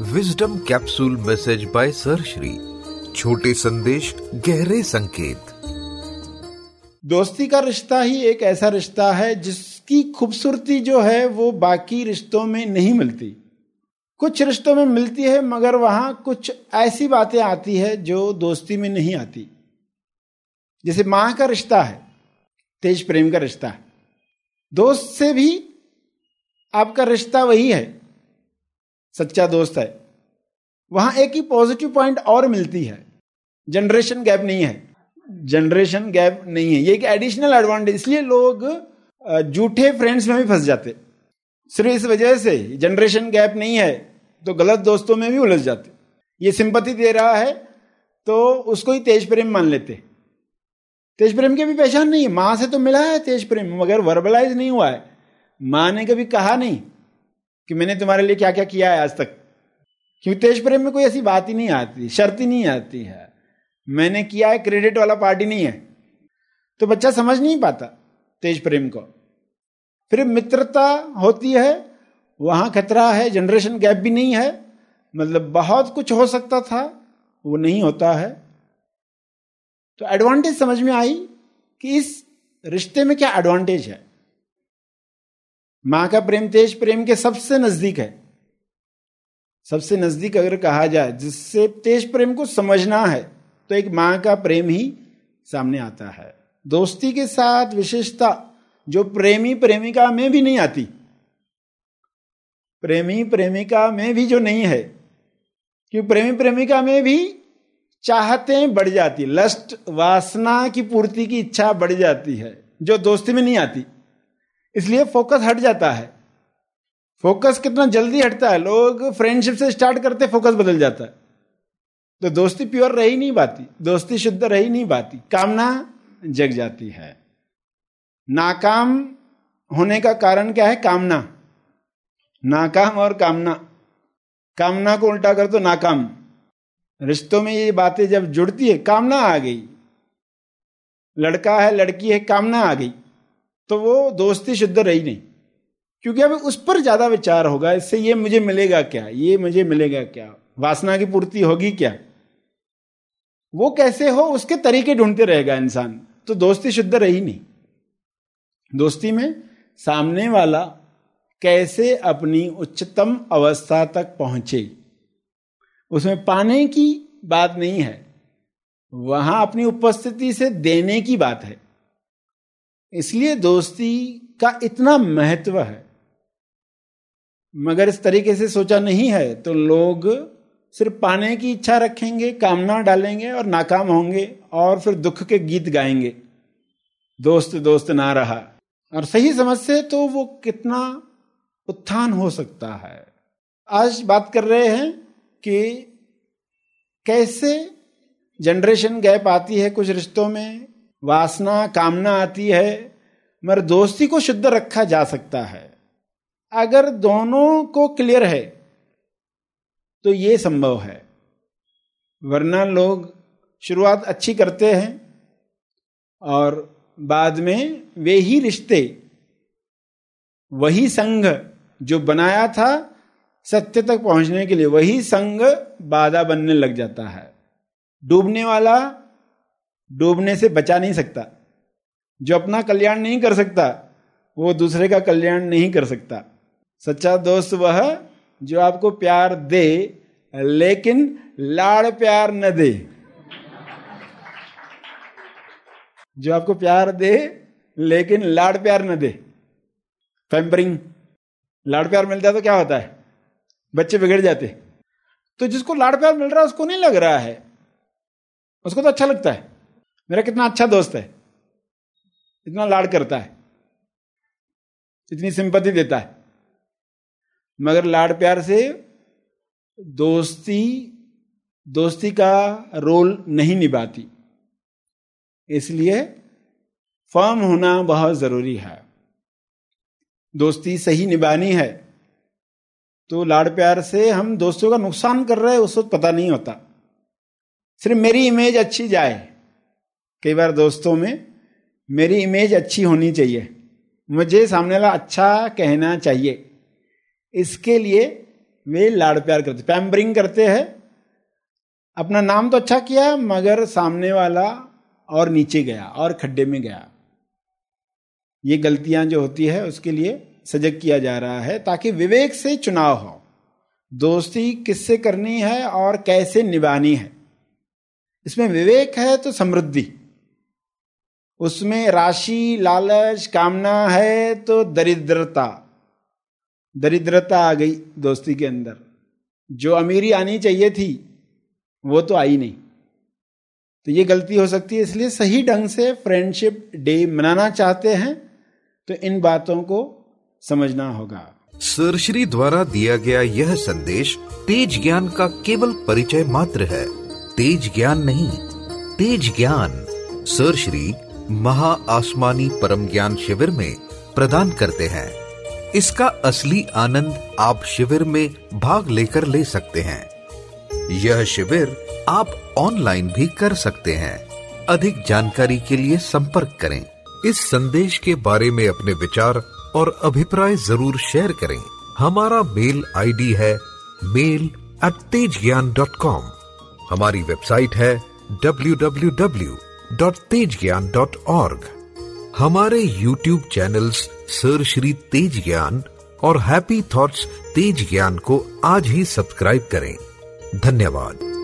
Wisdom capsule message by sir Shri छोटे संदेश गहरे संकेत दोस्ती का रिश्ता ही एक ऐसा रिश्ता है जिसकी खूबसूरती जो है वो बाकी रिश्तों में नहीं मिलती। कुछ रिश्तों में मिलती है, मगर वहाँ कुछ ऐसी बातें आती है जो दोस्ती में नहीं आती। जैसे माँ का रिश्ता है, तेज प्रेम का रिश्ता है। दोस्त से भी आपका रिश्ता वही है। सच्चा दोस्त है। वहाँ एक ही पॉजिटिव पॉइंट और मिलती है। जनरेशन गैप नहीं है। जनरेशन गैप नहीं है। ये एक एडिशनल एडवांटेज इसलिए लोग जूठे फ्रेंड्स में भी फंस जाते। सिर्फ़ इस वजह से जनरेशन गैप नहीं है तो गलत दोस्तों में भी उलझ जाते। ये सिंपति दे रहा है तो उसको ही तेज प्रेम मान लेते। तेज प्रेम की भी पहचान नहीं है। माँ से तो मिला है तेज प्रेम, मगर वर्बलाइज नहीं हुआ है। माँ ने कभी कहा नहीं कि मैंने तुम्हारे लिए क्या क्या किया है आज तक? क्योंकि तेज प्रेम में कोई ऐसी बात ही नहीं आती, शर्त ही नहीं आती है। मैंने किया है क्रेडिट वाला पार्टी नहीं है। तो बच्चा समझ नहीं पाता तेज प्रेम को। फिर मित्रता होती है, वहाँ खतरा है जनरेशन गैप भी नहीं है। मतलब बहुत कुछ हो सकता था, वो नहीं होता है। तो एडवांटेज समझ में आई कि इस रिश्ते में क्या एडवांटेज है? माँ का प्रेम तेज प्रेम के सबसे नज़दीक है। सबसे नज़दीक अगर कहा जाए, जिससे तेज प्रेम को समझना है तो एक माँ का प्रेम ही सामने आता है। दोस्ती के साथ विशेषता जो प्रेमी प्रेमिका में भी नहीं आती, प्रेमी प्रेमिका में भी जो नहीं है क्योंकि प्रेमी प्रेमिका में भी चाहते बढ़ जाती, लस्ट वासना की पूर्ति की इच्छा बढ़ जाती है, जो दोस्ती में नहीं आती। इसलिए फोकस हट जाता है। फोकस कितना जल्दी हटता है। लोग फ्रेंडशिप से स्टार्ट करते फोकस बदल जाता है। तो दोस्ती प्योर रही नहीं पाती दोस्ती शुद्ध रही नहीं पाती कामना जग जाती है। नाकाम होने का कारण क्या है? कामना। नाकाम और कामना। कामना को उल्टा कर तो नाकाम। रिश्तों में ये बातें जब जुड़ती है, कामना आ गई। लड़का है, लड़की है, कामना आ गई। तो वो दोस्ती शुद्ध रही नहीं। क्योंकि अब उस पर ज़्यादा विचार होगा, इससे ये मुझे मिलेगा क्या, ये मुझे मिलेगा क्या, वासना की पूर्ति होगी क्या? वो कैसे हो, उसके तरीके ढूंढते रहेगा इंसान। तो दोस्ती शुद्ध रही नहीं। दोस्ती में सामने वाला कैसे अपनी उच्चतम अवस्था तक पहुँचे, उसमें पाने की बात नहीं है। वहाँ अपनी उपस्थिति से देने की बात है। इसलिए दोस्ती का इतना महत्व है। मगर इस तरीके से सोचा नहीं है तो लोग सिर्फ़ पाने की इच्छा रखेंगे, कामना डालेंगे और नाकाम होंगे और फिर दुख के गीत गाएँगे। दोस्त दोस्त ना रहा। और सही समझ से तो वो कितना उत्थान हो सकता है। आज बात कर रहे हैं कि कैसे जनरेशन गैप आती है कुछ रिश्तों में वासना, कामना आती है, मगर दोस्ती को शुद्ध रखा जा सकता है। अगर दोनों को क्लियर है तो ये संभव है। वरना लोग शुरुआत अच्छी करते हैं और बाद में वे ही रिश्ते, वही संघ जो बनाया था सत्य तक पहुँचने के लिए, वही संघ बाधा बनने लग जाता है। डूबने वाला डूबने से बचा नहीं सकता। जो अपना कल्याण नहीं कर सकता, वो दूसरे का कल्याण नहीं कर सकता। सच्चा दोस्त वह जो आपको प्यार दे, लेकिन लाड़ प्यार न दे। जो आपको प्यार दे, लेकिन लाड़ प्यार न दे। पैम्परिंग लाड़ प्यार मिलता है तो क्या होता है? बच्चे बिगड़ जाते। तो जिसको लाड़ प्यार मिल रहा है, उसको नहीं लग रहा है। उसको तो अच्छा लगता है। मेरा कितना अच्छा दोस्त है। इतना लाड़ करता है। इतनी सिंपति देता है। मगर लाड़ प्यार से दोस्ती दोस्ती का रोल नहीं निभाती। इसलिए फर्म होना बहुत ज़रूरी है। दोस्ती सही निभानी है तो लाड़ प्यार से हम दोस्तों का नुकसान कर रहे हैं, उस वक्त पता नहीं होता। सिर्फ़ मेरी इमेज अच्छी जाए। कई बार दोस्तों में, मेरी इमेज अच्छी होनी चाहिए। मुझे सामने वाला अच्छा कहना चाहिए। इसके लिए वे लाड़ प्यार करते, पैम्परिंग करते हैं। अपना नाम तो अच्छा किया, मगर सामने वाला और नीचे गया, और खड्डे में गया। ये गलतियाँ जो होती है, उसके लिए सजग किया जा रहा है, ताकि विवेक से चुनाव हो। दोस्ती किससे करनी है और कैसे निभानी है? इसमें विवेक है तो समृद्धि। उसमें राशि, लालच, कामना है तो दरिद्रता। दरिद्रता आ गई दोस्ती के अंदर। जो अमीरी आनी चाहिए थी, वो तो आई नहीं। तो ये गलती हो सकती है, इसलिए सही ढंग से फ्रेंडशिप डे मनाना चाहते हैं तो इन बातों को समझना होगा। सरश्री द्वारा दिया गया यह संदेश तेज ज्ञान का केवल परिचय मात्र है। तेज ज्ञान नहीं, तेज ज्ञान। सरश्री महा आसमानी परम ज्ञान शिविर में प्रदान करते हैं। इसका असली आनंद आप शिविर में भाग लेकर ले सकते हैं। यह शिविर आप ऑनलाइन भी कर सकते हैं। अधिक जानकारी के लिए संपर्क करें। इस संदेश के बारे में अपने विचार और अभिप्राय ज़रूर शेयर करें। हमारा मेल आईडी है mail at Tej Gyan dot com हमारी वेबसाइट है W W W dot Tej Gyan dot org हमारे YouTube channels sir Shri Tej Gyan और हैप्पी थॉट्स तेज ज्ञान को आज ही सब्सक्राइब करें। धन्यवाद।